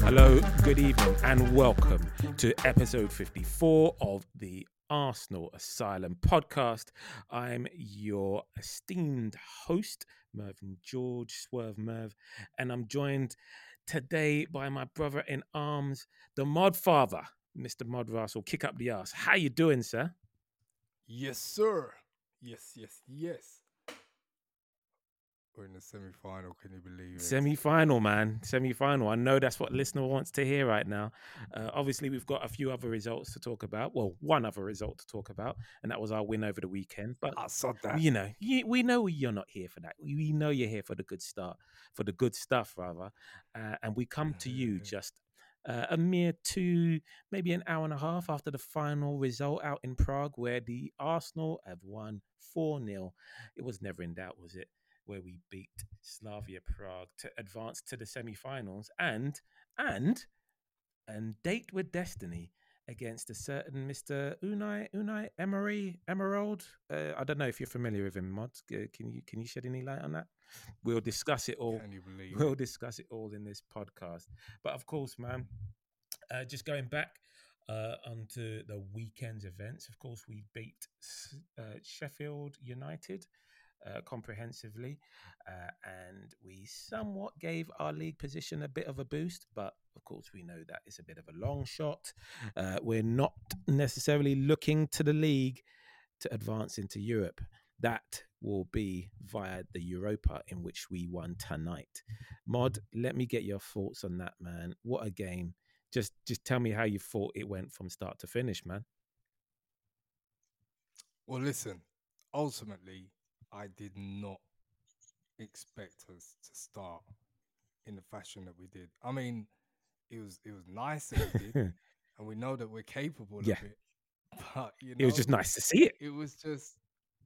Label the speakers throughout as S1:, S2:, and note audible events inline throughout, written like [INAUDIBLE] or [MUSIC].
S1: Hello, good evening, and welcome to episode 54 of the Arsenal Asylum podcast. I'm your esteemed host, Mervyn George, Swerve Merv, and I'm joined today by my brother in arms, the Mod Father, Mr. Mod Russell. Kick up the ass. How you doing, sir?
S2: Yes, sir. Yes, yes, yes. We're in the semi final. Can you believe it?
S1: Semi final, man. Semi final. I know that's what listener wants to hear right now. Uh, obviously, we've got a few other results to talk about. Well, one other result to talk about, and that was our win over the weekend. But
S2: I saw that.
S1: you know, you, we know you're not here for that. We know you're here for the good start, for the good stuff, rather. Uh, and we come to you just uh, a mere two, maybe an hour and a half after the final result out in Prague, where the Arsenal have won 4 0. It was never in doubt, was it? Where we beat Slavia Prague to advance to the semi finals and, and, and date with destiny against a certain Mr. Unai Unai Emery Emerald. Uh, I don't know if you're familiar with him, Mod. Can you can you shed any light on that? We'll discuss it all.
S2: Can you believe
S1: We'll discuss it all in this podcast. But of course, man, uh, just going back uh, onto the weekend's events. Of course, we beat uh, Sheffield United uh, comprehensively, uh, and we somewhat gave our league position a bit of a boost. But of course, we know that it's a bit of a long shot. Uh, we're not necessarily looking to the league to advance into Europe. That will be via the Europa, in which we won tonight. Mod, let me get your thoughts on that, man. What a game! Just, just tell me how you thought it went from start to finish, man.
S2: Well, listen. Ultimately, I did not expect us to start in the fashion that we did. I mean, it was it was nice that we did, [LAUGHS] and we know that we're capable
S1: Yeah.
S2: of it. But you know,
S1: it was just nice to see it.
S2: it was just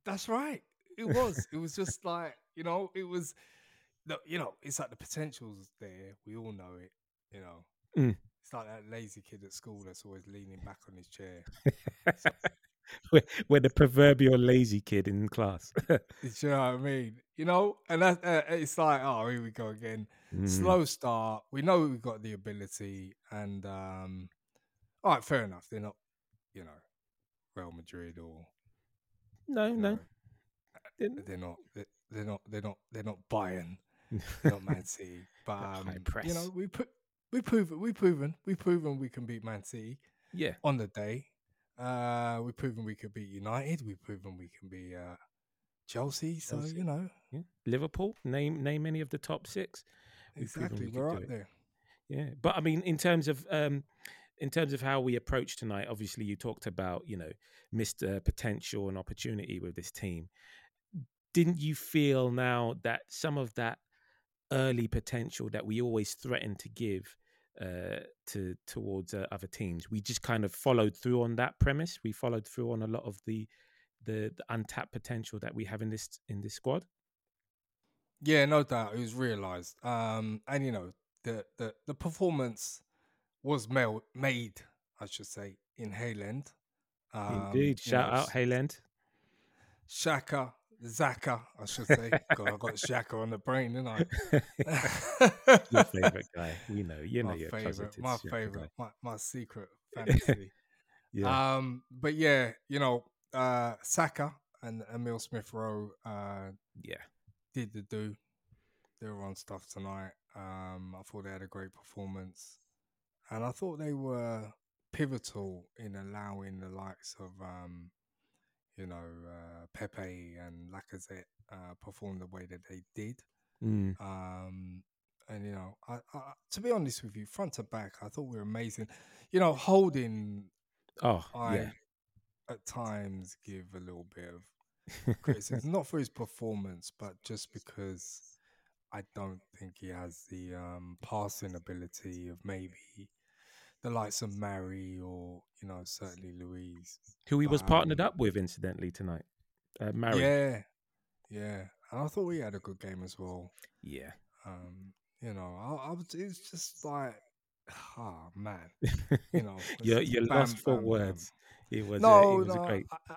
S2: that's right it was it was just [LAUGHS] like you know it was the, you know it's like the potential's there we all know it you know
S1: Mm.
S2: it's like that lazy kid at school that's always leaning back on his chair [LAUGHS] [LAUGHS]
S1: we're, we're the proverbial lazy kid in class. [LAUGHS]
S2: you know what i mean you know and that uh, it's like oh here we go again
S1: Mm.
S2: slow start we know we've got the ability and um all right fair enough they're not you know real madrid or
S1: No, no.
S2: know, they're not they're they're not they're not they're not Bayern, not Man [LAUGHS] City. But um, you know, we put we proven we proven we proven we can beat Man City
S1: yeah,
S2: on the day. Uh, we've proven we could beat United. We've proven we can be uh, Chelsea. So
S1: Chelsea.
S2: you know
S1: yeah. Liverpool. Name name any of the top six. We've
S2: exactly
S1: we
S2: we're
S1: do
S2: up there.
S1: Yeah, but I mean, in terms of um, in terms of how we approach tonight, obviously you talked about you know missed uh, potential and opportunity with this team. Didn't you feel now that some of that early potential that we always threaten to give uh, to towards uh, other teams, we just kind of followed through on that premise. We followed through on a lot of the the, the untapped potential that we have in this in this squad.
S2: Yeah, no doubt. It was realised. Um, and you know, the the the performance was mel- made, I should say, in Hale End. Um,
S1: Indeed,
S2: you
S1: shout
S2: know,
S1: out Hayland.
S2: Xhaka, Saka, I should say. God, I got Xhaka on the brain, didn't I? [LAUGHS]
S1: your favorite guy. We know. You know
S2: my
S1: your
S2: favorite, my
S1: Xhaka
S2: favorite, my, my secret [LAUGHS] fantasy.
S1: Yeah.
S2: Um, but yeah, you know, uh, Saka and Emil Smith Rowe uh,
S1: yeah.
S2: did the do. They were on stuff tonight. Um, I thought they had a great performance, and I thought they were pivotal in allowing the likes of, um, you know, uh, Pepe and Lacazette uh, perform the way that they did.
S1: Mm.
S2: Um, and you know, I, I, to be honest with you, front to back, I thought we were amazing. You know, Holding,
S1: Oh,
S2: I
S1: yeah.
S2: at times give a little bit of [LAUGHS] criticism, not for his performance, but just because I don't think he has the um, passing ability of maybe the likes of Mari or you know certainly Luiz.
S1: Who he was partnered
S2: um,
S1: up with, incidentally, tonight. Uh, Mari.
S2: Yeah, yeah, and I thought he had a good game as well.
S1: Yeah.
S2: Um, you know, I, I was, it's just like oh [SIGHS] man, you [LAUGHS] know,
S1: you're
S2: it's
S1: you're
S2: bam,
S1: lost for
S2: bam, bam.
S1: words. It was a,
S2: No,
S1: it was a
S2: no,
S1: great.
S2: I,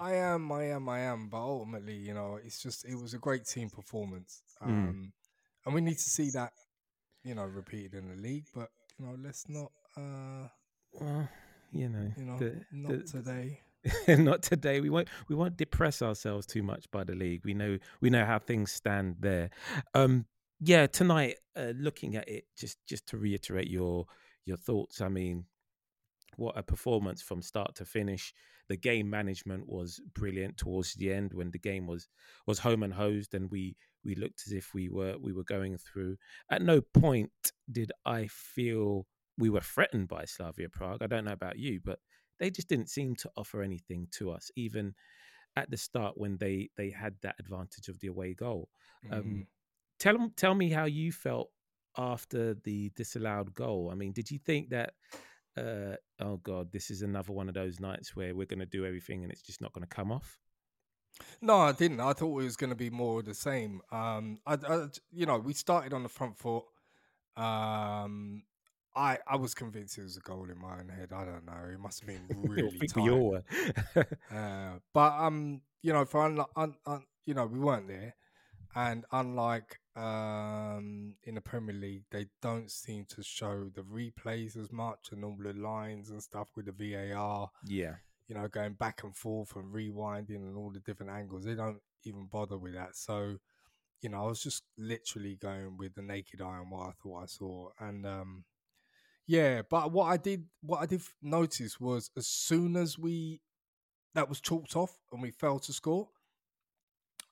S2: I am, I am, I am. But ultimately, you know, it's just it was a great team performance,
S1: Mm.
S2: um, and we need to see that, you know, repeated in the league. But you know, let's not, uh,
S1: Well, you know,
S2: you know,
S1: the,
S2: not
S1: the,
S2: today. [LAUGHS]
S1: not today. We won't we won't depress ourselves too much by the league. We know we know how things stand there. Um, yeah, tonight, uh, looking at it, just just to reiterate your your thoughts. I mean, what a performance from start to finish. The game management was brilliant towards the end when the game was was home and hosed, and we we looked as if we were we were going through. At no point did I feel we were threatened by Slavia Prague. I don't know about you, but they just didn't seem to offer anything to us, even at the start when they they had that advantage of the away goal. Um,
S2: Mm.
S1: tell tell me how you felt after the disallowed goal. I mean, did you think that? Uh, oh God, this is another one of those nights where we're going to do everything and it's just not going to come off.
S2: No, I didn't. I thought it was going to be more of the same. Um, I, I- you know, we started on the front foot. Um, I I was convinced it was a goal in my own head. I don't know. It must have been [LAUGHS] really
S1: think we
S2: tight.
S1: all were. [LAUGHS]
S2: Uh, but um, you know, for unlike, un, un, you know, we weren't there, and unlike um in the Premier League, they don't seem to show the replays as much and all the lines and stuff with the VAR.
S1: yeah,
S2: You know, going back and forth and rewinding and all the different angles. They don't even bother with that. So, you know, I was just literally going with the naked eye on what I thought I saw, and um. Yeah, but what I did, what I did notice was as soon as we that was chalked off and we failed to score.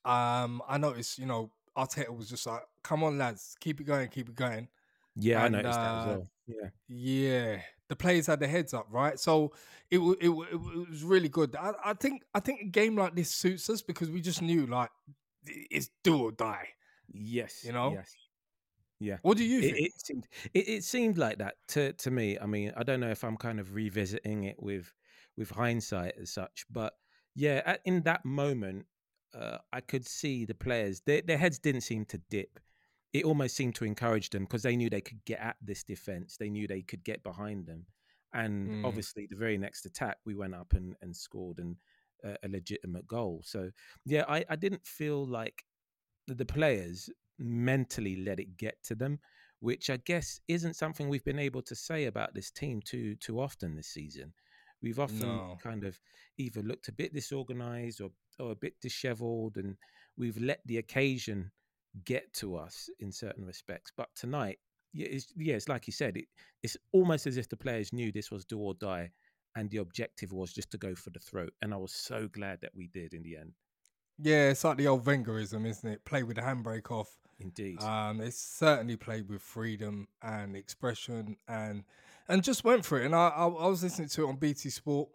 S2: Um, I noticed, you know, Arteta was just like, "Come on, lads, keep it going, keep it going."
S1: yeah, I
S2: And
S1: noticed that as
S2: uh,
S1: well. Yeah,
S2: yeah, the players had their heads up, right? So it it, it it was really good. I, I think I think a game like this suits us because we just knew like it's do or die.
S1: yes,
S2: You know?
S1: yes, yeah.
S2: What do you
S1: It,
S2: think?
S1: it seemed it, it seemed like that to to me. I mean, I don't know if I'm kind of revisiting it with with hindsight as such, but yeah, at, in that moment, uh, I could see the players. Their, their heads didn't seem to dip. It almost seemed to encourage them because they knew they could get at this defense. They knew they could get behind them, and
S2: Mm.
S1: obviously, the very next attack, we went up and, and scored and uh, a legitimate goal. So yeah, I, I didn't feel like the players mentally let it get to them, which I guess isn't something we've been able to say about this team too too often this season. We've often
S2: No.
S1: kind of either looked a bit disorganized or or a bit disheveled, and we've let the occasion get to us in certain respects. But tonight, yeah, it's, yeah, it's like you said, it, it's almost as if the players knew this was do or die, and the objective was just to go for the throat. And I was so glad that we did in the end.
S2: Yeah, it's like the old Wengerism, isn't it? Play with the handbrake off.
S1: Indeed.
S2: Um, they certainly played with freedom and expression and and just went for it. And I, I, I was listening to it on BT Sport,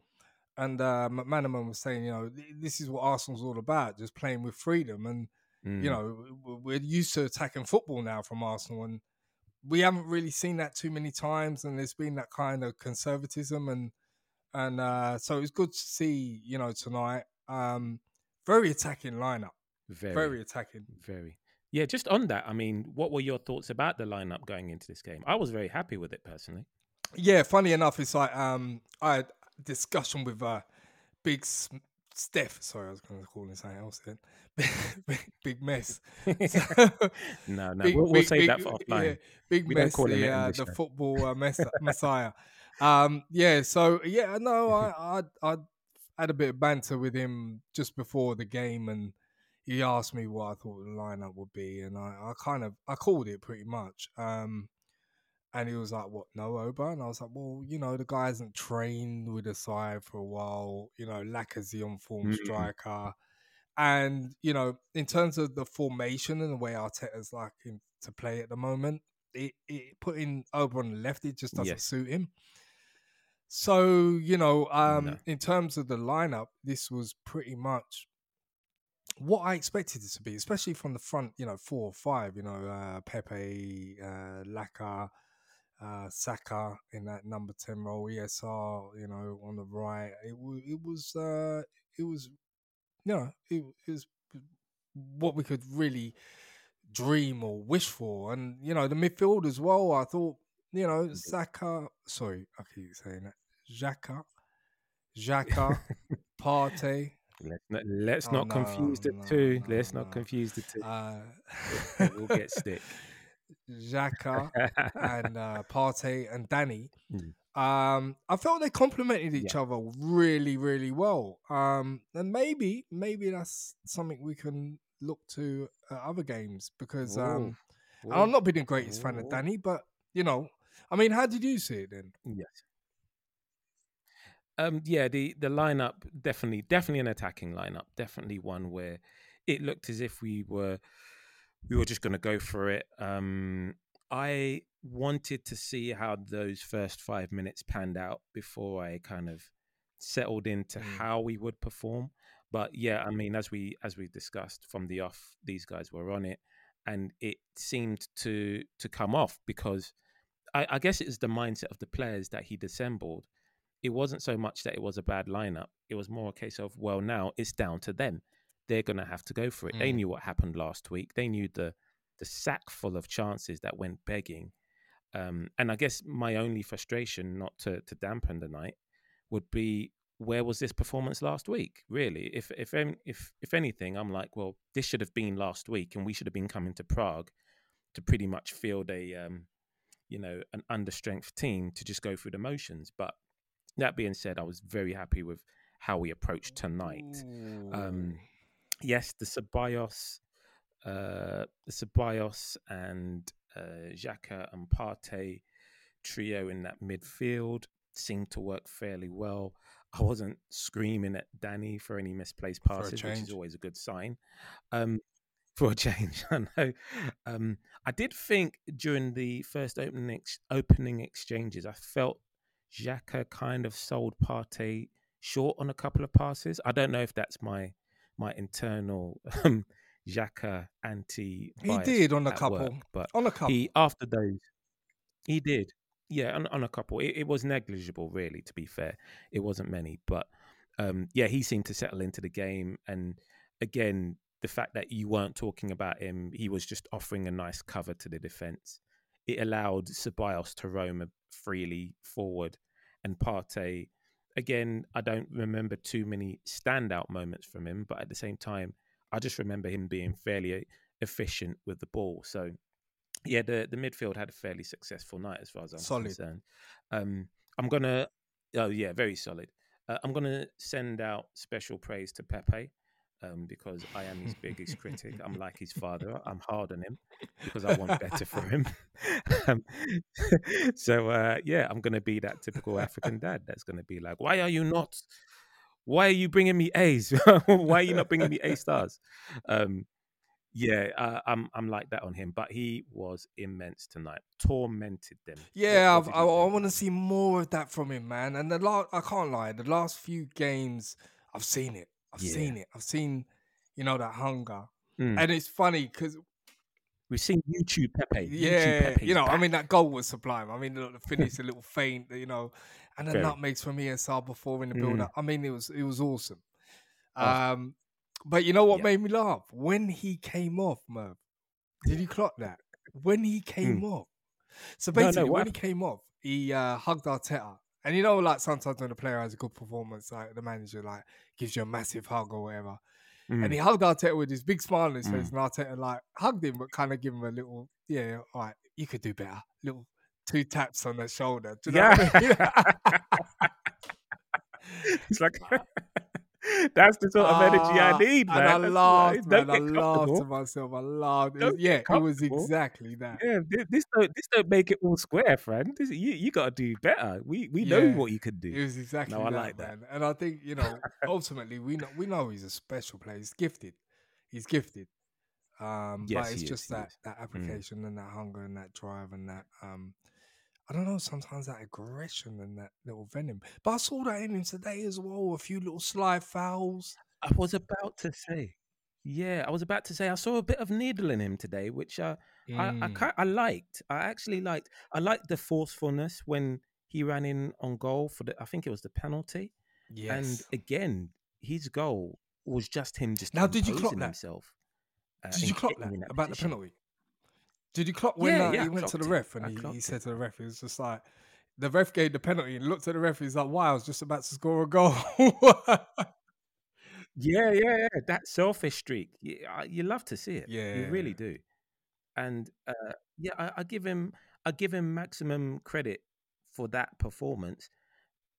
S2: and uh, McManaman was saying, you know, this is what Arsenal's all about, just playing with freedom. And
S1: Mm.
S2: you know, we're used to attacking football now from Arsenal, and we haven't really seen that too many times. And there's been that kind of conservatism, and and uh, so it's good to see, you know, tonight. Um, very attacking lineup,
S1: very,
S2: very attacking.
S1: very. Yeah, just on that, I mean, what were your thoughts about the lineup going into this game? I was very happy with it personally.
S2: Yeah, funny enough, it's like um, I had a discussion with uh, Big S- Steph. Sorry, I was going to call him something else then. [LAUGHS] big, big mess. [LAUGHS]
S1: No, no,
S2: Big-
S1: we'll, we'll save that for
S2: yeah,
S1: offline.
S2: big
S1: We don't
S2: mess,
S1: call him
S2: the, uh, the football uh, mess- [LAUGHS] messiah. Um, yeah, so yeah, no, I, I I had a bit of banter with him just before the game, and he asked me what I thought the lineup would be, and I, I kind of I called it pretty much. Um, and he was like, "What? No Oba?" And I was like, "Well, you know, the guy hasn't trained with the side for a while. You know, Lacazette on form
S1: Mm.
S2: striker." And you know, in terms of the formation and the way Arteta's like him to play at the moment, it, it putting Oba on the left, it just doesn't
S1: Yes.
S2: suit him. So you know, um,
S1: No.
S2: in terms of the lineup, this was pretty much what I expected it to be, especially from the front. You know, four or five. You know, uh, Pepe, uh, Laka, uh, Saka in that number ten role, ESR. You know, on the right. It was. It was. Uh, it was. You know, it, it was what we could really dream or wish for, and you know, the midfield as well. I thought you know, Saka. Sorry, I keep saying that. Xhaka, [LAUGHS] Xhaka, Partey.
S1: Let's not, let's
S2: Oh,
S1: not
S2: no,
S1: confuse the
S2: no,
S1: two.
S2: no,
S1: let's not confuse the two.
S2: Uh,
S1: we'll get stick. [LAUGHS]
S2: Xhaka [LAUGHS] and uh, Partey and Danny.
S1: Mm.
S2: Um, I felt they complemented each
S1: Yeah.
S2: other really, really well. Um, and maybe, maybe that's something we can look to at other games because um,
S1: Ooh,
S2: and I'm not being the greatest fan of Danny, but you know, I mean, how did you see it then?
S1: Yes. Um, yeah, the the lineup definitely definitely an attacking lineup. Definitely one where it looked as if we were we were just going to go for it. Um, I wanted to see how those first five minutes panned out before I kind of settled into
S2: Mm.
S1: how we would perform. But yeah, I mean, as we as we discussed from the off, these guys were on it, and it seemed to to come off because I, I guess it's the mindset of the players that he'd assembled. It wasn't so much that it was a bad lineup. It was more a case of, well, now it's down to them. They're going to have to go for it. They
S2: Mm.
S1: knew what happened last week. They knew the the sack full of chances that went begging. Um, and I guess my only frustration, not to, to dampen the night, would be where was this performance last week? Really, if if if if anything, I'm like, well, this should have been last week, and we should have been coming to Prague to pretty much field a um, you know, an understrength team to just go through the motions. But that being said, I was very happy with how we approached tonight. Um, yes, the Ceballos, uh, the Ceballos and uh, Xhaka and Partey trio in that midfield seemed to work fairly well. I wasn't screaming at Danny for any misplaced passes, which is always a good sign. Um, [LAUGHS] for a change, [LAUGHS] I know. Um, I did think during the first opening ex- opening exchanges, I felt Xhaka kind of sold Partey short on a couple of passes. I don't know if that's my my internal um, Xhaka anti.
S2: he did on a couple,
S1: work, but
S2: on a couple.
S1: he after those, he did. Yeah, on, on a couple. It, it was negligible, really. To be fair, it wasn't many, but um, yeah, he seemed to settle into the game. And again, the fact that you weren't talking about him, he was just offering a nice cover to the defense. It allowed Ceballos to roam freely forward, and Partey. Again, I don't remember too many standout moments from him, but at the same time, I just remember him being fairly efficient with the ball. So, yeah, the, the midfield had a fairly successful night as far as I'm
S2: Solid.
S1: concerned. Um, I'm gonna, oh yeah, very solid. Uh, I'm gonna send out special praise to Pepe um, because I am his biggest critic. I'm like his father. I'm hard on him because I want better for him. [LAUGHS] [LAUGHS] um, [LAUGHS] so uh, yeah, I'm gonna be that typical African dad. That's gonna be like, why are you not? Why are you bringing me A's? why are you not bringing me A stars? Um, yeah, uh, I'm I'm like that on him, but he was immense tonight. Tormented them.
S2: Yeah,
S1: what
S2: I've, I, I want to see more of that from him, man. And the last, I can't lie, the last few games, I've seen it. I've
S1: Yeah.
S2: seen it. I've seen, you know, that hunger.
S1: Mm.
S2: And it's funny because,
S1: We've seen YouTube Pepe. YouTube
S2: yeah,
S1: Pepe's
S2: you know, I mean, that goal was sublime. I mean, the, the finish, a little feint, you know, and the nutmegs from ESR before in the
S1: Mm.
S2: build up. I mean, it was it was awesome.
S1: Oh.
S2: Um, but you know what
S1: Yeah.
S2: made me laugh when he came off, Merv. Did you clock that? When he came off. So
S1: Hmm. No, no,
S2: basically, when he came off, he uh, hugged Arteta. And you know, like sometimes when a player has a good performance, like the manager like gives you a massive hug or whatever.
S1: Mm.
S2: And he hugged Arteta with his big smile on his face,
S1: Mm.
S2: and Arteta like hugged him, but kind of give him a little, yeah, all right, you could do better. Little two taps on the shoulder. Do you know what I mean? [LAUGHS]
S1: it's like [LAUGHS] that's the sort of energy I
S2: Ah,
S1: need, man.
S2: And I
S1: That's-
S2: laughed, man. I laughed to myself. I laughed.
S1: Don't
S2: yeah, it was exactly that.
S1: Yeah, thi- this don't this don't make it all square, friend. This, you you got to do better. We we know what you
S2: It
S1: do.
S2: was exactly
S1: I
S2: that,
S1: like that.
S2: man. And I think you know, ultimately, we know we know he's a special player. He's gifted. He's gifted. Um,
S1: Yes,
S2: but it's
S1: is,
S2: just
S1: he
S2: that
S1: is. Mm.
S2: that application and that hunger and that drive and that um, I don't know. Sometimes that aggression and that little venom. But I saw that in him today as well. A few little sly fouls.
S1: I was about to say, yeah, I was about to say I saw a bit of needle in him today, which uh, I I,
S2: Mm.
S1: I liked. I actually liked. I liked the forcefulness when he ran in on goal for the. I think it was the penalty.
S2: Yes.
S1: And again, his goal was just him just
S2: Now, did you clock that?
S1: himself. uh,
S2: Did you clock that about the penalty? Did you clock when
S1: Yeah,
S2: uh,
S1: yeah,
S2: he
S1: I
S2: went to the ref and he, he said to the ref, he was just like, the ref gave the penalty and looked at the ref. He's like, wow, I was just about to score a goal. [LAUGHS]
S1: Yeah, yeah, yeah. That selfish streak. You, you love to see it. Yeah, you really do. And uh, yeah, I, I give him I give him maximum credit for that performance.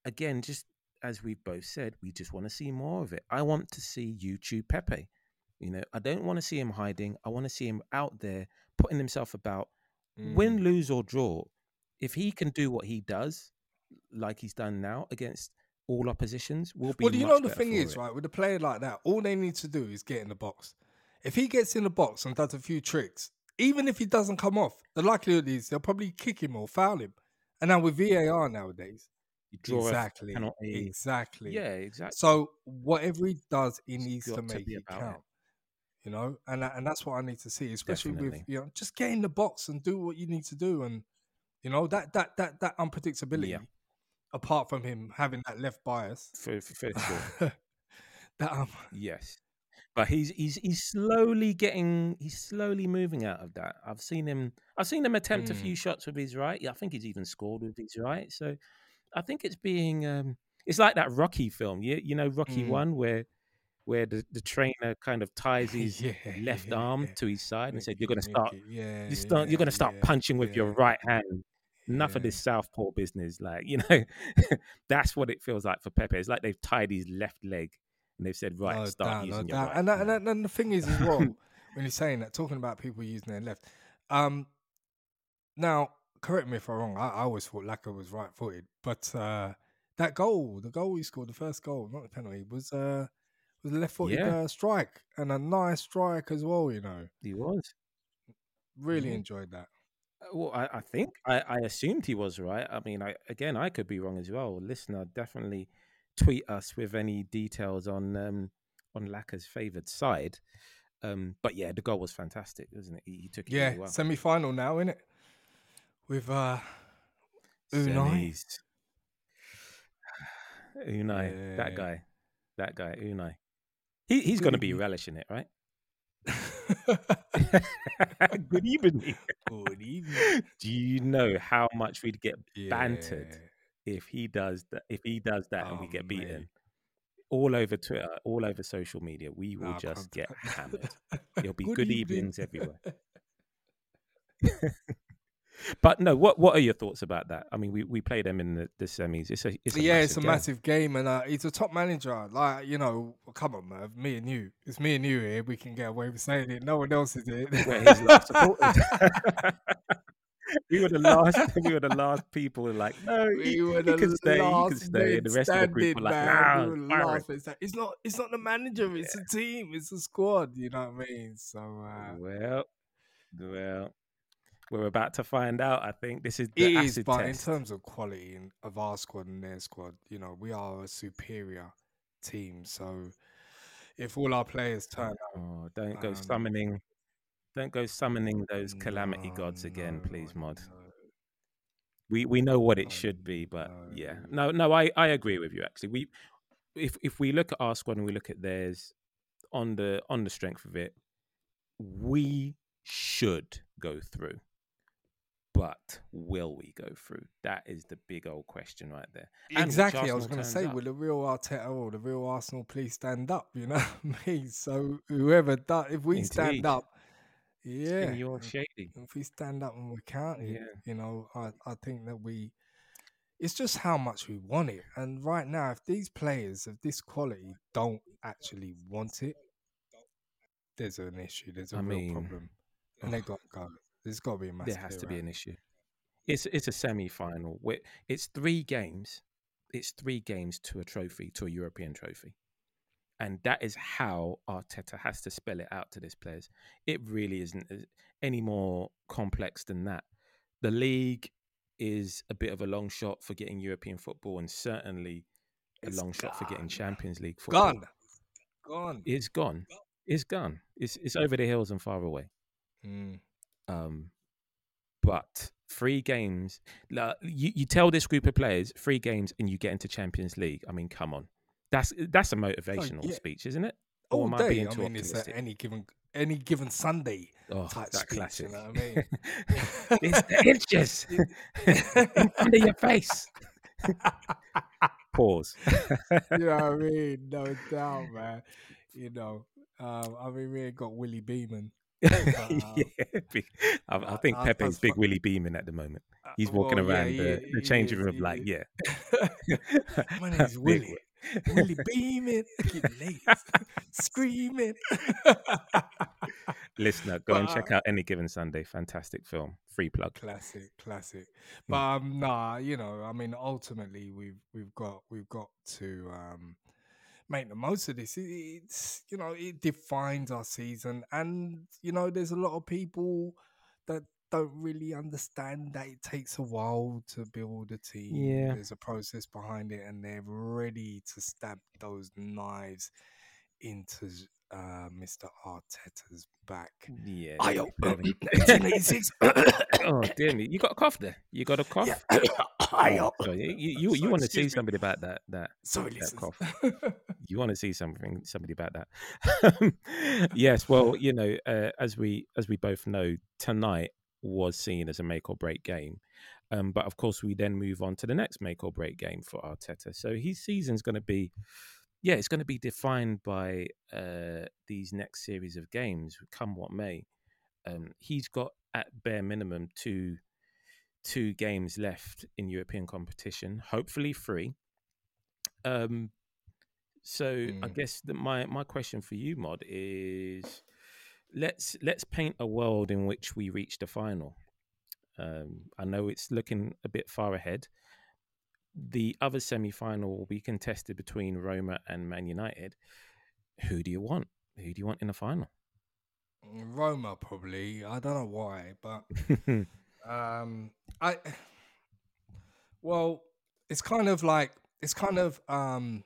S1: Again, just as we've both said, we just want to see more of it. I want to see YouTube Pepe. You know, I don't want to see him hiding. I want to see him out there putting himself about, win,
S2: Mm.
S1: lose or draw. If he can do what he does, like he's done now against all oppositions, we'll be.
S2: Well, do you know the thing is,
S1: it.
S2: right, with a player like that, all they need to do is get in the box. If he gets in the box and does a few tricks, even if he doesn't come off, the likelihood is they'll probably kick him or foul him. And now with VAR nowadays,
S1: You draw a
S2: exactly, exactly.
S1: Yeah, exactly.
S2: So whatever he does, he
S1: It's
S2: needs to
S1: to
S2: make
S1: be
S2: it count. You know, and and that's what I need to see, especially with you know, just get in the box and do what you need to do, and you know that that that that unpredictability. Apart from him having that left bias,
S1: for, for, sure. [LAUGHS]
S2: that um,
S1: Yes, but he's he's he's slowly getting he's slowly moving out of that. I've seen him I've seen him attempt a
S2: Mm.
S1: few shots with his right. Yeah, I think he's even scored with his right. So I think it's being um it's like that Rocky film. You you know Rocky
S2: Mm.
S1: One where where the, the trainer kind of [LAUGHS] ties his
S2: yeah,
S1: left
S2: yeah,
S1: arm
S2: yeah.
S1: to his side and said, "You're going to start
S2: yeah,
S1: you start you're going to start punching with your right hand." Enough of this southpaw business, like you [LAUGHS] know, that's what it feels like for Pepe. It's like they've tied his left leg and they've said, "Right,
S2: No
S1: start
S2: doubt, no
S1: using your
S2: doubt.
S1: right."
S2: And, that, and, that, and the thing is as [LAUGHS] well, when you're saying that, talking about people using their left. Um, now, correct me if I'm wrong. I, I always thought Laka was right-footed, but uh, that goal, the goal he scored, the first goal, not the penalty, was uh, was a left-footed
S1: Yeah.
S2: uh, strike and a nice strike as well. You know,
S1: He was.
S2: really
S1: Mhm.
S2: enjoyed that.
S1: Uh, Well, I, I think I, I assumed he was right. I mean, I again, I could be wrong as well. Listener, definitely tweet us with any details on um, on Laka's favoured side. Um, but yeah, the goal was fantastic, wasn't it? He, he took it
S2: Yeah,
S1: really well.
S2: semi-final now, innit? With uh, Unai.
S1: Semis. [SIGHS] Unai, that guy, that guy, Unai. He he's going to be relishing it, right? [LAUGHS] Good evening. [LAUGHS]
S2: Good evening.
S1: Do you know how much we'd get bantered if he does that if he does that and we
S2: Oh,
S1: get beaten
S2: mate.
S1: all over twitter all over social media we will
S2: Nah,
S1: just get hammered It'll be [LAUGHS] good
S2: evening.
S1: evenings everywhere. But no what what are your thoughts about that i mean we, we play them in the, the semis it's a, it's a
S2: yeah, it's a
S1: game.
S2: massive game, and uh, he's a top manager. Like you know, come on, Merv, me and you. It's me and you here. We can get away with saying it. No one else is it.
S1: We're his last supporters. [LAUGHS] we were the last [LAUGHS] we were the last people like no
S2: we
S1: he,
S2: were
S1: he
S2: the
S1: can stay he can stay and the rest of the group were like
S2: man.
S1: nah
S2: We were the
S1: fire him."
S2: last men sta- It's not. It's not the manager. It's a team. It's a squad. You know what I mean? So uh,
S1: well well we're about to find out i think this is the
S2: it is,
S1: acid
S2: but
S1: test
S2: in terms of quality of our squad and their squad, you know, we are a superior team. So if all our players turn up,
S1: Oh, don't go
S2: Um,
S1: summoning, don't go summoning those calamity
S2: no,
S1: gods again,
S2: no,
S1: please, mod.
S2: no.
S1: We we know what it should be, but yeah,
S2: no.
S1: no, no, I I agree with you. Actually, we if if we look at our squad and we look at theirs on the on the strength of it, we should go through. But will we go through? That is the big old question right there. And
S2: Exactly. I was going to say,
S1: up.
S2: will the real Arteta or the real Arsenal please stand up? You know [LAUGHS] what I mean? So whoever does, if we
S1: Indeed.
S2: stand up, yeah,
S1: In your shady.
S2: if we stand up and we can't,
S1: Yeah.
S2: you know, I, I think that we, it's just how much we want it. And right now, if these players of this quality don't actually want it, there's an issue. There's a
S1: I
S2: real
S1: mean,
S2: problem, and they got to go. There's got to be a massive.
S1: there has to be an issue. It's it's a semi final. It's three games. It's three games to a trophy, to a European trophy, and that is how Arteta has to spell it out to his players. It really isn't uh, any more complex than that. The league is a bit of a long shot for getting European football, and certainly a
S2: It's
S1: long shot for getting. Champions League football.
S2: Gone, gone.
S1: It's gone. It's gone. It's it's over the hills and far away.
S2: Mm.
S1: Um, but three games, like, you, you tell this group of players three games and you get into Champions League. I mean, come on, that's that's a motivational
S2: yeah.
S1: speech, isn't it? Or
S2: all
S1: am I
S2: day.
S1: being
S2: I
S1: too
S2: mean, it's at any given any given Sunday
S1: Oh,
S2: type
S1: that
S2: speech.
S1: classic.
S2: You know what I mean? [LAUGHS]
S1: it's the inches [LAUGHS] [LAUGHS] in front of your face. Pause.
S2: you know what I mean? No doubt, man. You know, um, I mean, we ain't got Willie Beamen. [LAUGHS]
S1: yeah, big- I, I think Pepe's big Willie Beamen at the moment.
S2: Uh,
S1: He's walking
S2: well,
S1: around
S2: he-
S1: the, the
S2: he
S1: changing room like, yeah. [LAUGHS]
S2: My name's [LAUGHS] Willie.
S1: Wi-
S2: Willie. Keep ladies screaming.
S1: Listener, go and check out Any Given Sunday. Fantastic film. Free plug.
S2: classic, classic. But um, nah, you know, I mean, ultimately, we've we've got we've got to um, make the most of this. It, it's you know, it defines our season, and you know, there's a lot of people that don't really understand that it takes a while to build a team.
S1: Yeah.
S2: There's a process behind it, and they're ready to stab those knives into uh, Mr. Arteta's back.
S1: Yeah.
S2: I hope
S1: preparing-
S2: 1886.
S1: oh, dear me. You got a cough there. You got a cough?
S2: Yeah. [COUGHS] I
S1: Oh, you you, you, want to see somebody about that that
S2: Sorry,
S1: that
S2: listeners.
S1: cough. [LAUGHS] you want to see something somebody about that [LAUGHS] yes well you know uh, as we as we both know tonight was seen as a make or break game um, but of course we then move on to the next make or break game for arteta so his season's going to be yeah it's going to be defined by uh, these next series of games come what may um, he's got at bare minimum two two games left in european competition hopefully three um, so I
S2: Mm.
S1: guess that my my question for you, Mod, is let's let's paint a world in which we reach the final. Um, I know it's looking a bit far ahead. The other semi final will be contested between Roma and Man United. Who do you want? Who do you want in the final?
S2: Roma probably. I don't know why, but [LAUGHS] um, I well, it's kind of like it's kind of um,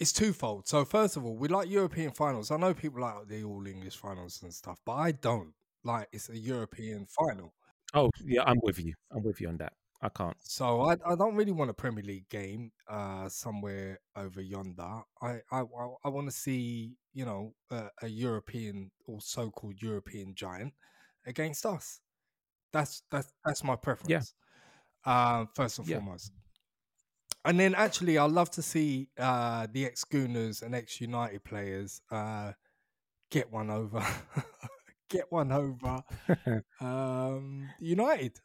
S2: it's twofold. So first of all, we like European finals. I know people like the all English finals and stuff, but I don't like it's a European final.
S1: oh yeah, I'm with you. I'm with you on that. I can't.
S2: So I, I don't really want a Premier League game uh, somewhere over yonder. I I, I, want to see you know a, a European or so-called European giant against us. That's that's that's my preference. Uh, first and
S1: Yeah.
S2: foremost. And then actually, I'd love to see uh, the ex Gooners and ex United players uh, get one over, [LAUGHS] get one over [LAUGHS] um, United.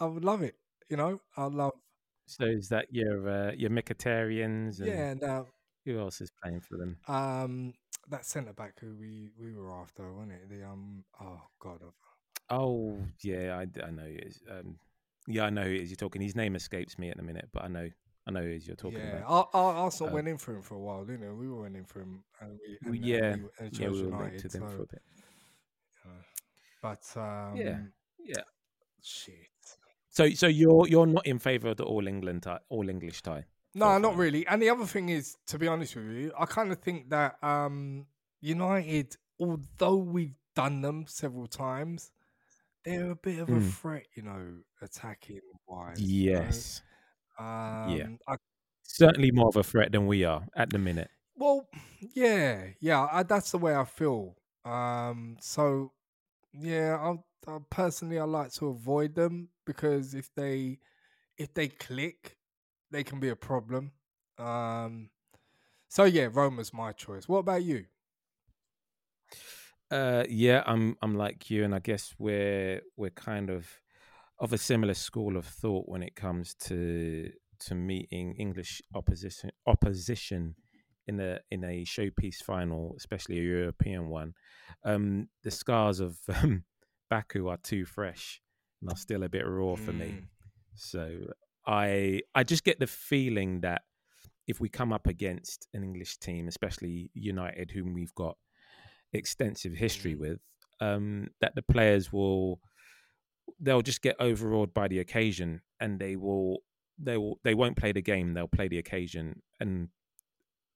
S2: I would love it. You know, I love.
S1: so is that your uh, your Mkhitaryan's and
S2: Yeah, now
S1: who else is playing for them?
S2: um, that centre back who we we were after, wasn't it? The um, oh god, I've-
S1: Oh yeah, I, I know who it is. Um, yeah, I know who it is. You're talking. His name escapes me at the minute, but I know I know who you're talking
S2: yeah.
S1: about.
S2: Ar- Arsenal
S1: Uh,
S2: went in for him for a while, didn't we? We were went in for him, and we and,
S1: yeah,
S2: we, and
S1: Yeah, we were
S2: United.
S1: to them
S2: so,
S1: for a bit.
S2: but um,
S1: Yeah.
S2: shit.
S1: So so you're you're not in favour of the all England tie, all English tie.
S2: No, not really. And the other thing is, to be honest with you, I kind of think that um, United, although we've done them several times, they're a bit of a
S1: Mm.
S2: threat, you know, attacking wise. you know.
S1: Yes,
S2: Um, I,
S1: certainly more of a threat than we are at the minute.
S2: well, yeah, yeah, I, that's the way I feel. Um, so yeah, I'll, i personally I like to avoid them because if they if they click, they can be a problem. Um, so yeah, Roma's my choice. What about you?
S1: Uh, yeah, I'm I'm like you, and I guess we're we're kind of of a similar school of thought when it comes to to meeting English opposition opposition in a in a showpiece final, especially a European one. Um, the scars of [LAUGHS] um, Baku are too fresh and are still a bit raw for me.
S2: Mm.
S1: So I I just get the feeling that if we come up against an English team, especially United, whom we've got extensive history
S2: Mm.
S1: with, um, that the players will they'll just get overawed by the occasion and they will they will they won't play the game, they'll play the occasion. And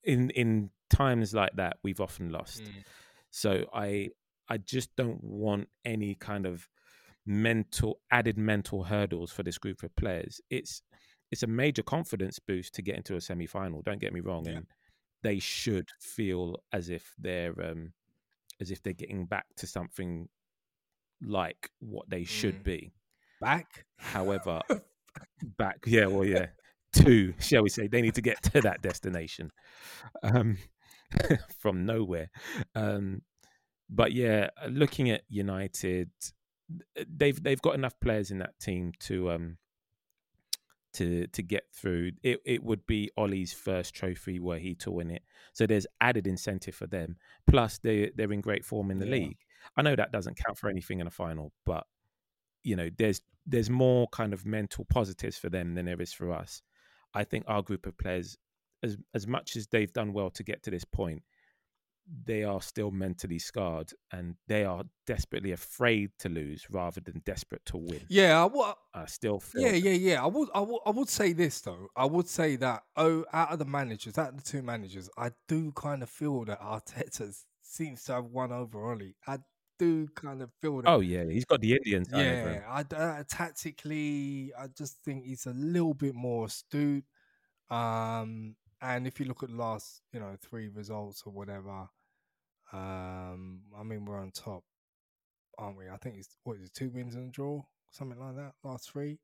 S1: in in times like that we've often lost.
S2: Mm.
S1: So I I just don't want any kind of mental added mental hurdles for this group of players. It's it's a major confidence boost to get into a semi final. Don't get me wrong,
S2: Yeah.
S1: and they should feel as if they're um, as if they're getting back to something like what they should
S2: Mm.
S1: be.
S2: Back.
S1: However, [LAUGHS] back, yeah, well, yeah, to shall we say, they need to get to that destination um, [LAUGHS] from nowhere. Um, but yeah, looking at United, they've they've got enough players in that team to um to to get through. It it would be Ole's first trophy were he to win it, so there's added incentive for them. Plus, they they're in great form in the
S2: Yeah.
S1: league. I know that doesn't count for anything in a final, but you know, there's there's more kind of mental positives for them than there is for us. I think our group of players, as as much as they've done well to get to this point, they are still mentally scarred and they are desperately afraid to lose rather than desperate to win.
S2: Yeah. I,
S1: still feel
S2: Yeah, yeah, yeah. I would, I would, I would say this though. I would say that oh, out of the managers, out of the two managers, I do kind of feel that Arteta seems to have won over Ole. I do kind of feel that.
S1: Oh yeah, he's got the Indians. side over him.
S2: yeah. I, uh, tactically, I just think he's a little bit more astute. Um, and if you look at the last, you know, three results or whatever, um, I mean, we're on top, aren't we? I think it's what is it, two wins and a draw, something like that. Last three.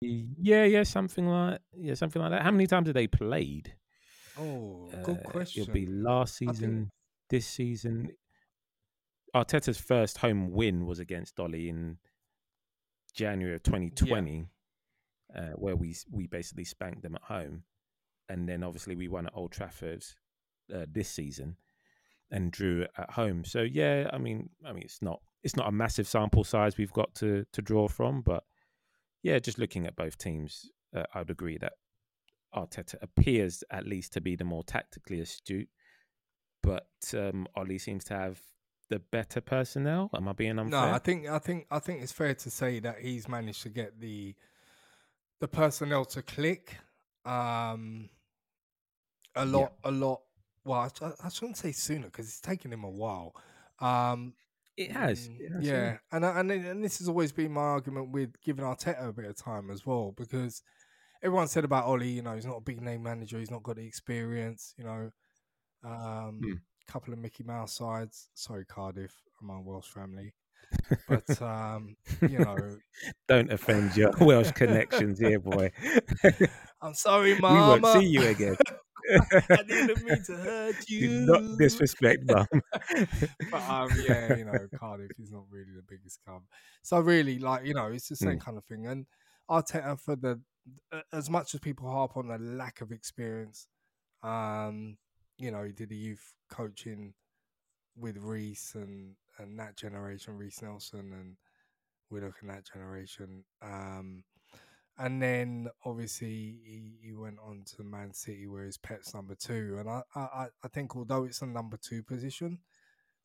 S1: Yeah, yeah, something like yeah, something like that. How many times have they played?
S2: Oh, good
S1: Uh,
S2: question.
S1: It'll be last
S2: I think-
S1: season, this season. Arteta's first home win was against Dolly in January of 2020, uh, where we we basically spanked them at home, and then obviously we won at Old Trafford uh, this season and drew at home. So yeah, I mean, I mean, it's not it's not a massive sample size we've got to to draw from, but yeah, just looking at both teams, uh, I'd agree that Arteta appears at least to be the more tactically astute, but um, Ole seems to have the better personnel. Am I being unfair?
S2: No, I think I think I think it's fair to say that he's managed to get the the personnel to click. Um, a lot, a lot. Well, I, I shouldn't say sooner because it's taken him a while. Um,
S1: it has.
S2: Mm,
S1: It has,
S2: yeah, and and and this has always been my argument with giving Arteta a bit of time as well because everyone said about Ole, you know, he's not a big name manager, he's not got the experience, you know. Um,
S1: Hmm.
S2: couple of Mickey Mouse sides. Sorry, Cardiff, I'm Welsh family, but um, you know, [LAUGHS]
S1: Don't offend your [LAUGHS] Welsh connections here, boy. [LAUGHS]
S2: I'm sorry, Mama.
S1: we won't see you again. [LAUGHS]
S2: I didn't mean to hurt you.
S1: Do not disrespect, [LAUGHS] mum.
S2: but um, yeah, you know, Cardiff is not really the biggest club. So really, like you know, it's the same
S1: Mm.
S2: kind of thing. And Arteta, for the as much as people harp on the lack of experience, um, you know, he did the youth coaching with Reiss and and that generation, Reiss Nelson and Willock and that generation. Um, and then obviously he, he went on to Man City where his Pep's number two. And I, I, I- think although it's a number two position,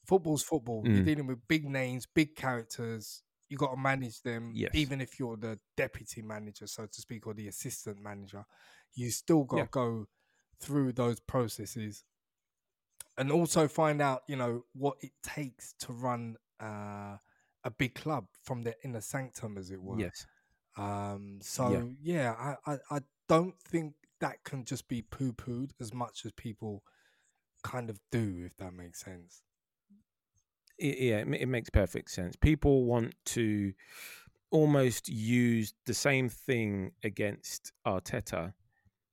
S2: football's football. You're
S1: Mm.
S2: dealing with big names, big characters. You got to manage them,
S1: Yes.
S2: even if you're the deputy manager, so to speak, or the assistant manager. You still got to
S1: Yeah.
S2: go through those processes and also find out, you know, what it takes to run uh, a big club from the inner sanctum, as it were.
S1: yes.
S2: Um, so yeah, I, I, I don't think that can just be poo pooed as much as people kind of do, if that makes sense.
S1: it, yeah, it, it makes perfect sense. People want to almost use the same thing against Arteta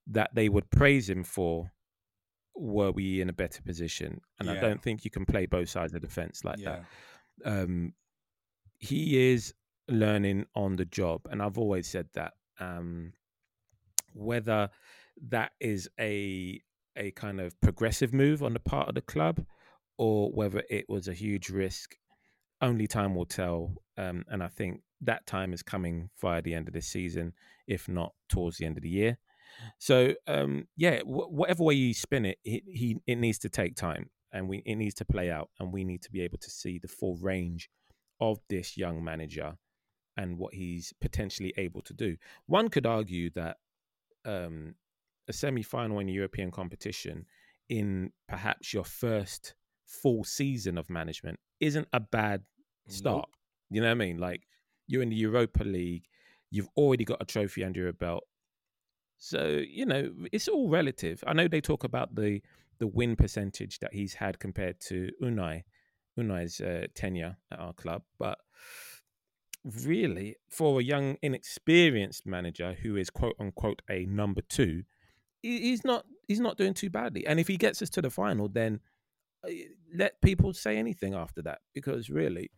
S1: that they would praise him for were we in a better position. And I don't think you can play both sides of the fence like
S2: yeah.
S1: that. Um, he is learning on the job, and I've always said that. Um, whether that is a a kind of progressive move on the part of the club, or whether it was a huge risk, only time will tell. Um, and I think that time is coming via the end of this season, if not towards the end of the year. So um, yeah, wh- whatever way you spin it, he, he it needs to take time, and we it needs to play out, and we need to be able to see the full range of this young manager and what he's potentially able to do. One could argue that um, a semi-final in a European competition in perhaps your first full season of management isn't a bad start. You know what I mean? Like you're in the Europa League, you've already got a trophy under your belt. So, you know, it's all relative. I know they talk about the the win percentage that he's had compared to Unai Unai's uh, tenure at our club, but really, for a young, inexperienced manager who is quote unquote a number two, he's not he's not doing too badly. And if he gets us to the final, then uh, let people say anything after that, because really,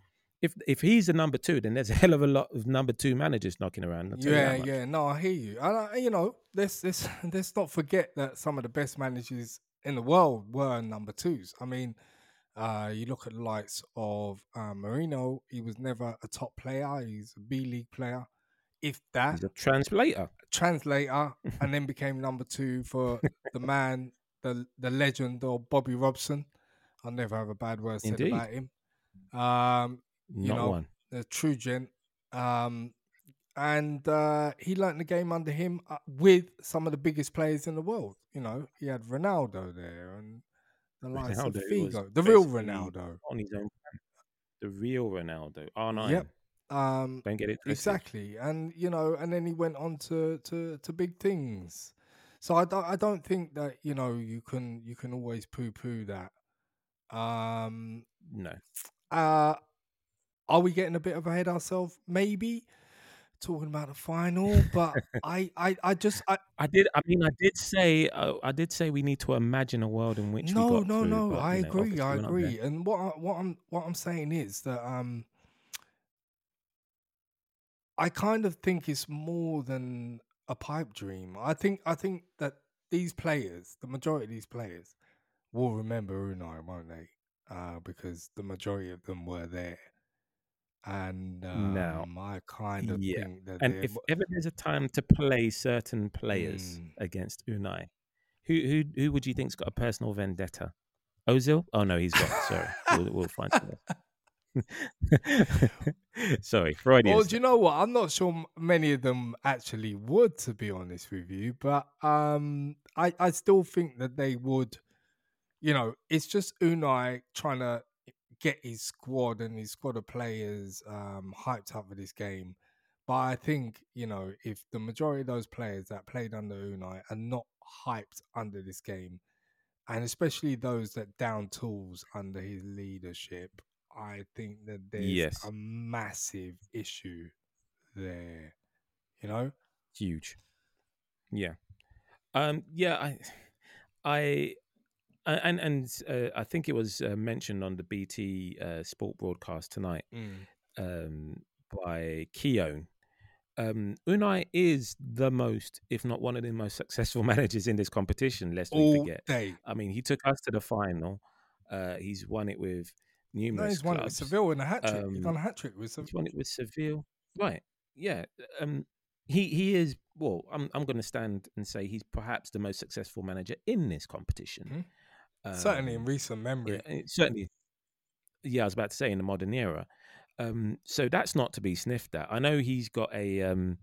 S1: if if he's a number two, then there's a [LAUGHS] hell of a lot of number two managers knocking around.
S2: Yeah, yeah. No, I hear you. And you know, let's let's [LAUGHS] let's not forget that some of the best managers in the world were number twos. I mean, uh, you look at the likes of uh, Mourinho. He was never a top player. He's a B League player, if that.
S1: He's a translator.
S2: Translator, and [LAUGHS] then became number two for the man, the the legend, or Bobby Robson. I'll never have a bad word said
S1: Indeed.
S2: about him. Um, you
S1: Not
S2: know,
S1: one.
S2: the true gent. Um, and uh, he learnt the game under him uh, with some of the biggest players in the world. You know, he had Ronaldo there and the likes
S1: Ronaldo was
S2: Figo, the real Ronaldo.
S1: on his own. The real Ronaldo. Oh no.
S2: Yep. Um,
S1: Don't get it twisted.
S2: exactly, and you know, and then he went on to to to big things. So I don't I don't think that you know you can you can always poo poo that. Um,
S1: No.
S2: uh, are we getting a bit of ahead ourselves? Maybe talking about the final, but [LAUGHS] I, I, I just, I,
S1: I did. I mean, I did say. Uh, I did say we need to imagine a world in which we
S2: no,
S1: got
S2: no,
S1: through,
S2: no.
S1: but,
S2: I
S1: know,
S2: agree. I
S1: we're
S2: agree. And what, I, what I'm, what I'm saying is that, um, I kind of think it's more than a pipe dream. I think, I think that these players, the majority of these players, will remember Unai, won't they? Uh, because the majority of them were there. And um,
S1: Now,
S2: I kind of
S1: yeah.
S2: think that
S1: And if ever there's a time to play certain players
S2: Mm.
S1: against Unai, who who who would you think's got a personal vendetta? Ozil? Oh no, he's got. Sorry, we'll, we'll find. [LAUGHS] Sorry, Freudian.
S2: Well, do you know what? I'm not sure many of them actually would, to be honest with you. But um, I, I still think that they would. You know, it's just Unai trying to get his squad and his squad of players um, hyped up for this game. But I think you know, if the majority of those players that played under Unai are not hyped under this game, and especially those that down tools under his leadership, I think that there's
S1: Yes.
S2: a massive issue there. You know,
S1: huge. Yeah. Um. Yeah. I. [SIGHS] I. And and uh, I think it was uh, mentioned on the BT uh, Sport broadcast tonight um, by Keown. Um, Unai is the most, if not one of the most successful [LAUGHS] managers in this competition. Lest we
S2: all
S1: forget.
S2: day.
S1: I mean, he took us to the final. Uh, he's won it with
S2: No,
S1: numerous
S2: he's won it with. Seville in a hat trick. he's
S1: Um,
S2: done a hat trick with Seville.
S1: He's won it with Seville. Right. Yeah. Um he he is well, I'm I'm gonna stand and say he's perhaps the most successful manager in this competition.
S2: Certainly in
S1: Um,
S2: recent memory.
S1: yeah, certainly yeah, I was about to say in the modern era. Um so that's not to be sniffed at. I know he's got a um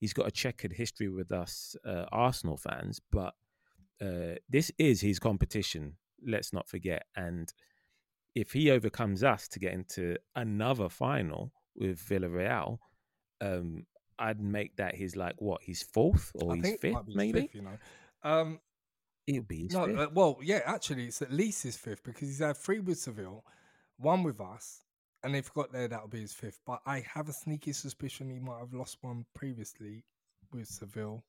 S1: he's got a checkered history with us uh, Arsenal fans, but uh this is his competition, let's not forget. And if he overcomes us to get into another final with Villarreal, um, I'd make that his like what his fourth or
S2: I
S1: his fifth, maybe.
S2: fifth, you know. Um,
S1: It'll be his
S2: no,
S1: fifth.
S2: uh, well, yeah, actually, it's at least his fifth because he's had three with Seville, one with us, and if got there, that'll be his fifth. But I have a sneaky suspicion he might have lost one previously with Seville.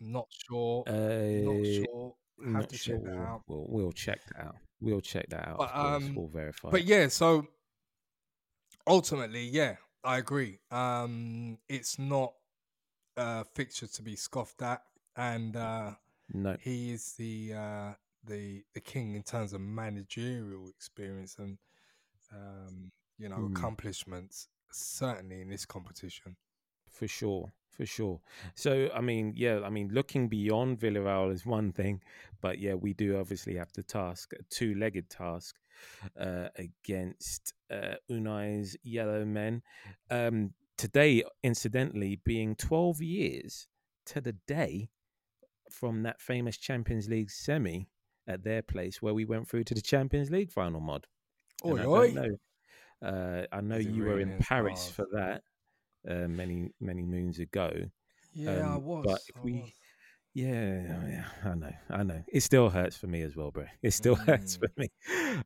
S2: Not sure.
S1: uh,
S2: not sure. Have
S1: not
S2: to
S1: sure.
S2: check that
S1: We'll,
S2: out.
S1: we'll, we'll check that out. We'll check that out.
S2: But, um,
S1: we'll verify.
S2: But yeah, so ultimately, yeah, I agree. Um, it's not a fixture to be scoffed at, and uh,
S1: no,
S2: he is the uh, the the king in terms of managerial experience and um, you know
S1: Mm.
S2: accomplishments. Certainly in this competition.
S1: for sure, for sure. So I mean, yeah, I mean, looking beyond Villarreal is one thing, but yeah, we do obviously have the task a two-legged task uh, against uh, Unai's Yellow Men. Um, today, incidentally, being 12 years to the day from that famous Champions League semi at their place where we went through to the Champions League final mod. And I don't know. Uh, I know you were
S2: really
S1: in
S2: in
S1: Paris
S2: stars?
S1: for that uh, many many moons ago.
S2: Yeah, I
S1: Um,
S2: was.
S1: but if
S2: I
S1: we-
S2: was.
S1: Yeah, yeah, I know, I know. It still hurts for me as well, bro. It still [LAUGHS] hurts
S2: Mm.
S1: for me.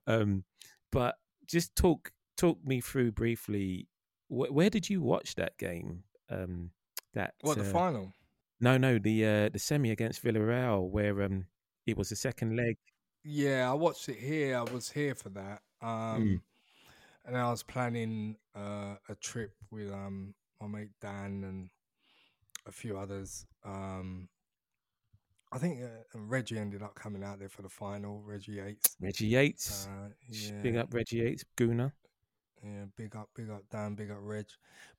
S1: Um, but just talk talk me through briefly. Wh- where did you watch that game? Um, that
S2: What the
S1: uh,
S2: final?
S1: No, no, the uh, the semi against Villarreal, where um, it was the second leg.
S2: Yeah, I watched it here. I was here for that. Um, and I was planning uh, a trip with um my mate Dan and a few others. Um, I think uh, Reggie ended up coming out there for the final. Reggie Yates.
S1: Reggie Yates,
S2: Uh, yeah,
S1: big up Reggie Yates, Guna.
S2: yeah, big up, big up Dan, big up Reg.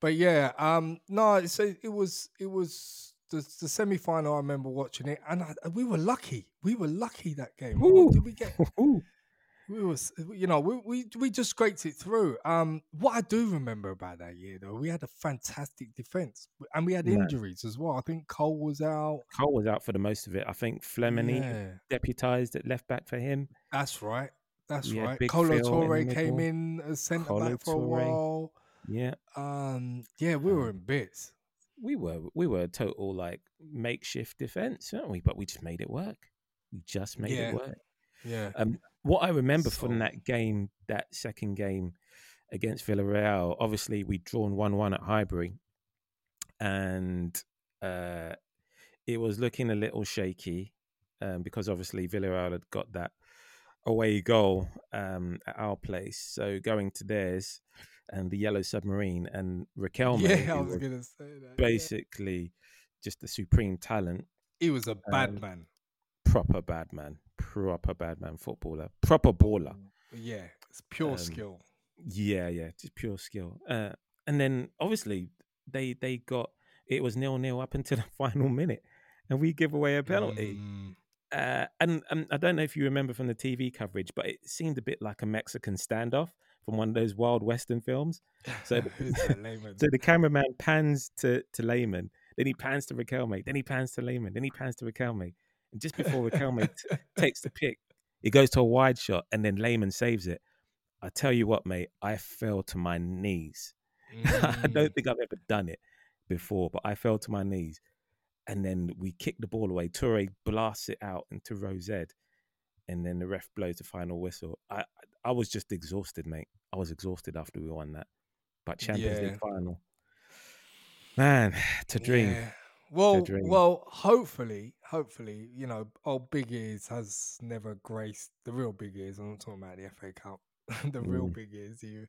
S2: But yeah, um, no, it's, it was it was the the semi final. I remember watching it, and I, we were lucky. We were lucky that game.
S1: Woo.
S2: Did we get? [LAUGHS] We was, you know, we, we we just scraped it through. Um, what I do remember about that year, though, we had a fantastic defense, and we had
S1: Man.
S2: injuries as well. I think Cole was out.
S1: Cole was out for the most of it. I think Flamini
S2: Yeah,
S1: deputized at left back for him.
S2: that's right. That's
S1: had
S2: right.
S1: Kolo
S2: Toure came in as centre back for a while.
S1: Yeah,
S2: Um, yeah, we were
S1: Um,
S2: in bits.
S1: We were we were a total like makeshift defense, weren't we? But we just made it work. We just made
S2: Yeah.
S1: it work.
S2: Yeah,
S1: Um, what I remember from that game, that second game against Villarreal, obviously we'd drawn one-one at Highbury, and uh, it was looking a little shaky um, because obviously Villarreal had got that away goal um, at our place. So going to theirs and the Yellow Submarine and Raquel,
S2: yeah, I was gonna say that. yeah.
S1: basically just the supreme talent,
S2: He was a bad
S1: um,
S2: man.
S1: proper bad man, proper bad man footballer, proper baller.
S2: Yeah, it's pure
S1: um,
S2: skill.
S1: Yeah, yeah, just pure skill. Uh, and then obviously they they got it was nil nil up until [LAUGHS] the final minute, and we give away a penalty.
S2: Mm,
S1: Uh, and, and I don't know if you remember from the TV coverage, but it seemed a bit like a Mexican standoff from one of those wild western films. So- [LAUGHS]
S2: layman?
S1: So the cameraman pans to to Lehmann, then he pans to Riquelme, then he pans to Lehmann, then he pans to Riquelme, and just before Riquelme t- [LAUGHS] takes the pick, it goes to a wide shot, and then Lehmann saves it. I tell you what, mate, I fell to my knees. [LAUGHS] I
S2: Mm,
S1: don't think I've ever done it before, but I fell to my knees. And then we kick the ball away. Toure blasts it out into Rosed. And then the ref blows the final whistle. I I was just exhausted, mate. I was exhausted after we won that. But Champions
S2: Yeah.
S1: League final. Man, [SIGHS] to dream.
S2: Yeah. Well,
S1: dream.
S2: well, hopefully, hopefully, you know, old Big Ears has never graced the real Big Ears. I'm not talking about the FA Cup. [LAUGHS] the real
S1: Mm.
S2: Big Ears, the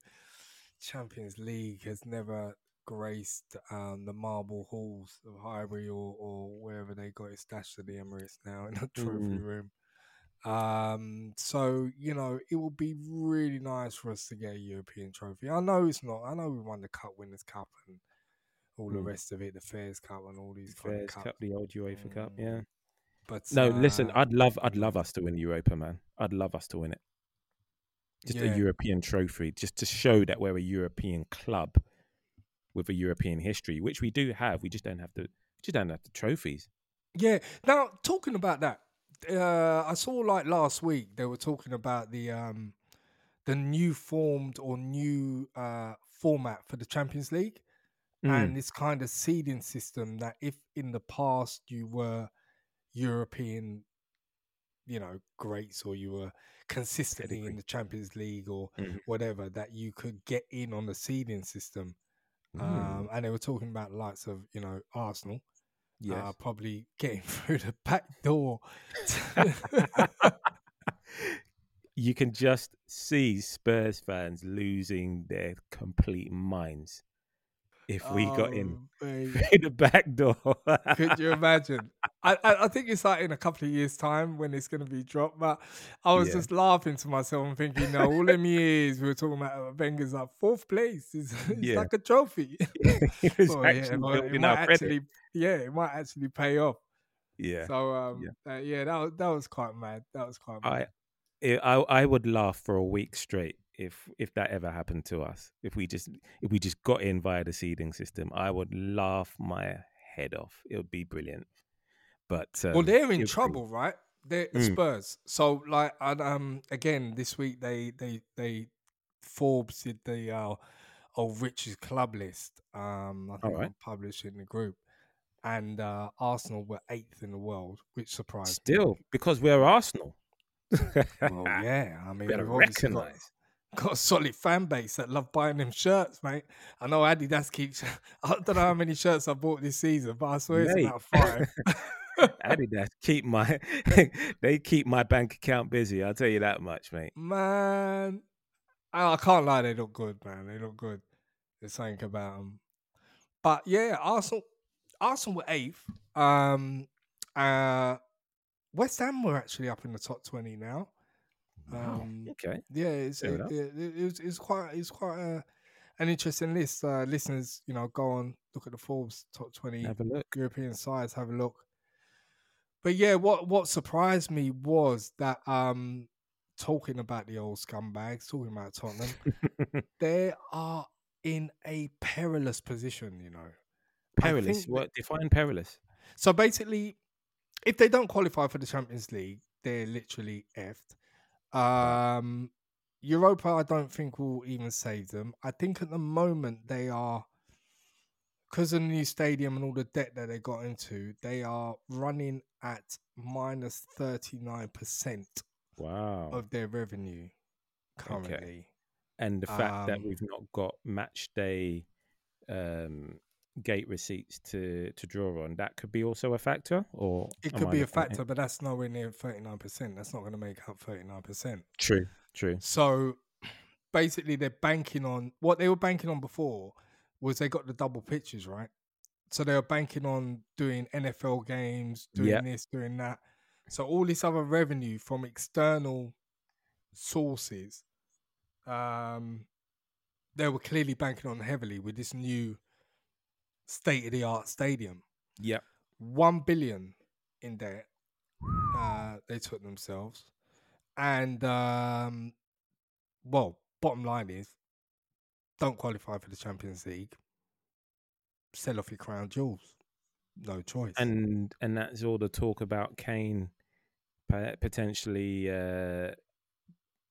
S2: Champions League has never graced um, the marble halls of Highbury or, or wherever they got it stashed at the Emirates now in the [LAUGHS] trophy
S1: Mm.
S2: room. Um, so you know, it will be really nice for us to get a European trophy. I know it's not. I know we won the Cup Winners' Cup and all the
S1: Mm.
S2: rest of it, the Fairs Cup and all these kind
S1: Fairs
S2: of cups.
S1: Cup, the old UEFA Cup,
S2: Mm,
S1: yeah.
S2: But
S1: No, listen,
S2: uh,
S1: I'd love I'd love us to win Europa, man. I'd love us to win it. Just
S2: Yeah.
S1: a European trophy, just to show that we're a European club with a European history, which we do have. We just don't have the we just don't have the trophies.
S2: Yeah. Now talking about that, uh, I saw like last week they were talking about the um, the new formed or new uh, format for the Champions League
S1: Mm.
S2: and this kind of seeding system that if in the past you were European, you know, greats or you were consistently in the Champions League or
S1: Mhm.
S2: whatever, that you could get in on the seeding system.
S1: Mm.
S2: Um, and they were talking about the likes of, you know, Arsenal
S1: yes.
S2: uh, probably getting [LAUGHS] through the back door. [LAUGHS] [LAUGHS]
S1: you can just see Spurs fans losing their complete minds if we got in
S2: Oh, mate. [LAUGHS]
S1: through the back door.
S2: Could you imagine? [LAUGHS] I, I, I think it's like in a couple of years' time when it's going to be dropped. But I was
S1: Yeah.
S2: just laughing to myself and thinking, no, all them years we were talking about uh, Wenger's like fourth place. It's, [LAUGHS] it's
S1: Yeah.
S2: like a trophy.
S1: it was
S2: yeah,
S1: actually
S2: it might actually, yeah, it might actually pay off.
S1: Yeah.
S2: So, um, yeah, yeah that, was, that was quite mad. That was quite mad.
S1: I I I would laugh for a week straight if if that ever happened to us. If we just if we just got in via the seeding system, I would laugh my head off. It would be brilliant. But um,
S2: well, they're in
S1: be-
S2: trouble, right? They're the
S1: Mm.
S2: Spurs. So, like, and, um, again this week they they they Forbes did the uh, old richest club list. Um, I think
S1: Alright.
S2: I published in the group, and uh, Arsenal were eighth in the world, which surprised me.
S1: Still, because we're Arsenal.
S2: Well, yeah, I [LAUGHS] mean, we've obviously got. Got a solid fan base that love buying them shirts, mate. I know Adidas keeps. [LAUGHS] I don't know how many shirts I bought this season, but I swear
S1: Mate.
S2: it's about five. [LAUGHS]
S1: Adidas keep my [LAUGHS] they keep my bank account busy. I'll tell you that much, mate.
S2: man, I, I can't lie, they look good, man. They look good. There's something about them. But yeah, Arsenal, Arsenal were eighth. Um, uh, West Ham were actually up in the top twenty now.
S1: Wow.
S2: Um,
S1: okay.
S2: Yeah, it's it, it, it, it's, it's quite it's quite a, an interesting list. Uh, listeners, you know, go on look at the Forbes top twenty
S1: Have a look.
S2: European sides. Have a look. But yeah, what what surprised me was that um talking about the old scumbags, talking about Tottenham, [LAUGHS] they are in a perilous position. You know,
S1: perilous.
S2: that-
S1: What define perilous?
S2: so basically, if they don't qualify for the Champions League, they're literally effed. Um, Europa, I don't think will even save them. I think at the moment they are, because of the new stadium and all the debt that they got into, they are running at minus 39%
S1: Wow.
S2: of their revenue currently.
S1: and the fact that
S2: um,
S1: we've not got match day um gate receipts to to draw on that could be also a factor or
S2: It could
S1: I
S2: be a
S1: at it-
S2: factor, but that's nowhere near 39%. That's not going to make up 39%.
S1: true true
S2: So basically, they're banking on what they were banking on before was they got the double pitches, right? So they were banking on doing NFL games, doing
S1: Yeah.
S2: this, doing that. So all this other revenue from external sources, um, they were clearly banking on heavily with this new state of the art stadium.
S1: yeah
S2: One billion in debt uh, they took themselves, and um, well, bottom line is, don't qualify for the Champions League. Sell off your crown jewels. No choice.
S1: and and that's all the talk about Kane potentially uh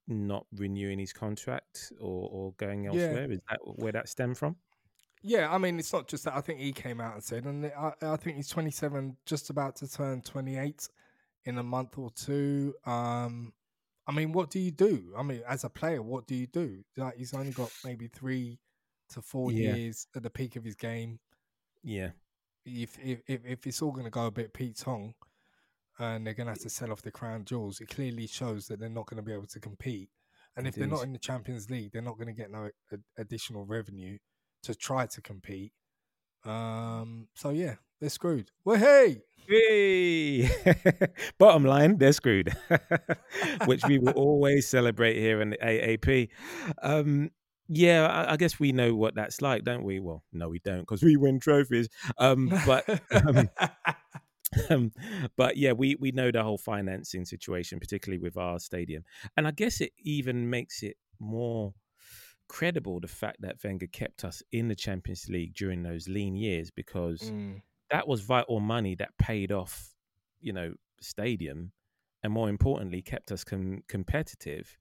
S1: not renewing his contract or or going
S2: Yeah.
S1: elsewhere is that where that stemmed from
S2: yeah, I mean, it's not just that. I think he came out and said, and I, I think he's 27, just about to turn 28 in a month or two. Um, I mean, what do you do? I mean, as a player, what do you do? Like, he's only got maybe three to four
S1: Yeah.
S2: years at the peak of his game.
S1: yeah
S2: if if if, if it's all going to go a bit Pete Tong, and they're going to have to sell off the crown jewels, it clearly shows that they're not going to be able to compete. And if they're not in the Champions League, they're not going to get no additional revenue to try to compete. Um. So yeah, they're screwed. Well, hey,
S1: Hey! [LAUGHS] Bottom line, they're screwed, [LAUGHS] which we will always celebrate here in the AAP. Um, yeah, I, I guess we know what that's like, don't we? Well, no, we don't because we win trophies. Um, but um, [LAUGHS] um, but yeah, we we know the whole financing situation, particularly with our stadium, and I guess it even makes it more credible the fact that Wenger kept us in the Champions League during those lean years because
S2: Mm,
S1: that was vital money that paid off, you know, stadium, and more importantly, kept us com- competitive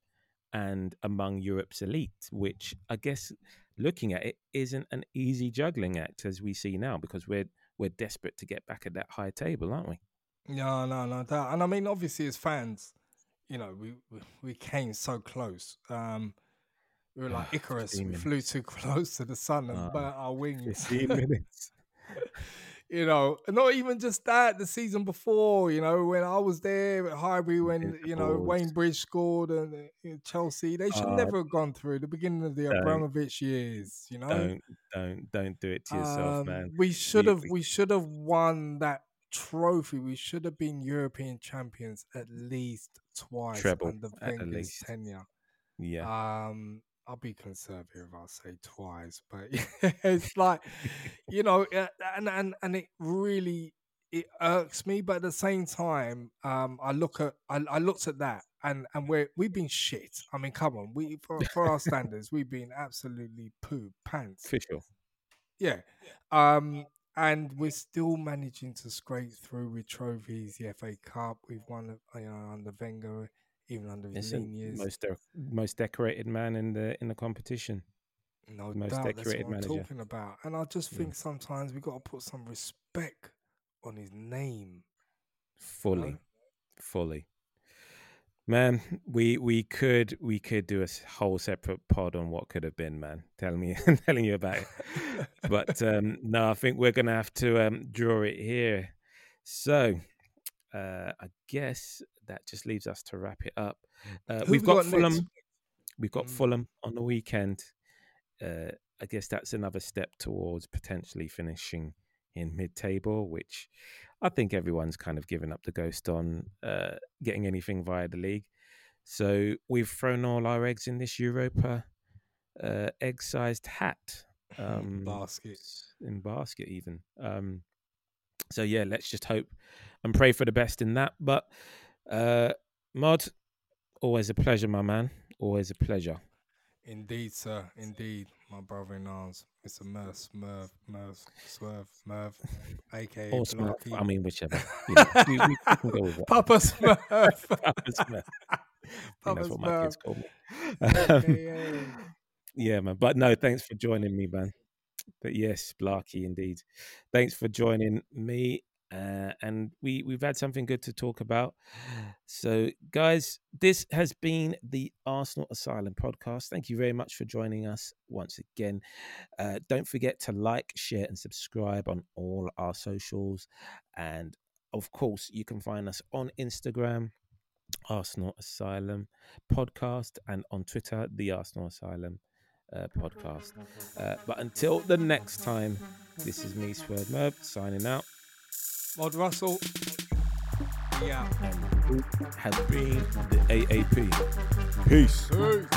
S1: and among Europe's elite. Which I guess, looking at it, isn't an easy juggling act as we see now because we're we're desperate to get back at that high table, aren't we?
S2: no, no, no doubt. And I mean, obviously, as fans, you know, we we, we came so close. Um, we were like
S1: Ah,
S2: Icarus. We flew too [LAUGHS] close to the sun and
S1: Ah,
S2: burnt our wings. [LAUGHS]
S1: minutes.
S2: you know, not even just that. The season before, you know, when I was there at Highbury, when you know Wayne Bridge scored and uh, Chelsea, they should
S1: Ah,
S2: never have gone through the beginning of the. Abramovich years. You know,
S1: Don't don't don't do it to yourself,
S2: Um,
S1: man.
S2: We should have
S1: we-
S2: should have won that trophy. We should have been European champions at least twice
S1: Treble,
S2: under
S1: the
S2: Wenger's tenure.
S1: Yeah,
S2: Um, I'll be conservative. I'll say twice, but [LAUGHS] it's like [LAUGHS] you know, and and and it really it irks me. But at the same time, um, I look at I, I looked at that, and and we're we've been shit. I mean, come on, we for for our standards, we've been absolutely poo pants.
S1: official.
S2: Yeah. Um, and we're still managing to scrape through with trophies. The FA Cup, we've won, you know, under Wenger, even under his lean years.
S1: most de- most decorated man in the in the competition.
S2: No
S1: most
S2: doubt, that's
S1: decorated
S2: what I'm
S1: manager.
S2: talking about. And I just think sometimes we got to put some respect on his name. you
S1: Fully,
S2: know?
S1: fully. Man, we we could we could do a whole separate pod on what could have been, man. Telling me [LAUGHS] telling you about it. [LAUGHS] but um, no, I think we're gonna have to um, draw it here. So uh, I guess that just leaves us to wrap it up. Uh, we've got, got Fulham. Next? We've got mm. Fulham on the weekend. Uh, I guess that's another step towards potentially finishing in mid-table, which I think everyone's kind of given up the ghost on uh, getting anything via the league. So we've thrown all our eggs in this Europa uh, egg-sized hat, [LAUGHS]
S2: um, basket,
S1: in basket even. Um, so yeah, let's just hope and pray for the best in that. But uh, Mod, always a pleasure, my man. Always a pleasure.
S2: Indeed, sir. Indeed, my brother in arms, Mr. Merv, Merv, Merv, Swerve, Merv, [LAUGHS] aka
S1: or Smurf. I mean, whichever. [LAUGHS] You know, we, we, can go with
S2: Papa Smurf. [LAUGHS]
S1: Papa Smurf. Papa that's what my kids call me. yeah, man. But no, thanks for joining me, man. But yes, Blarky, indeed. Thanks for joining me uh, and we we've had something good to talk about. So, guys, this has been the Arsenal Asylum podcast. Thank you very much for joining us once again. Uh, don't forget to like, share, and subscribe on all our socials, and of course, you can find us on Instagram. Arsenal Asylum podcast and on Twitter, the Arsenal Asylum uh, podcast. Uh, but until the next time, this is me, Swerve Merv, signing out.
S2: Mod Russell. Yeah.
S1: Has been the AAP. Peace.
S2: Peace.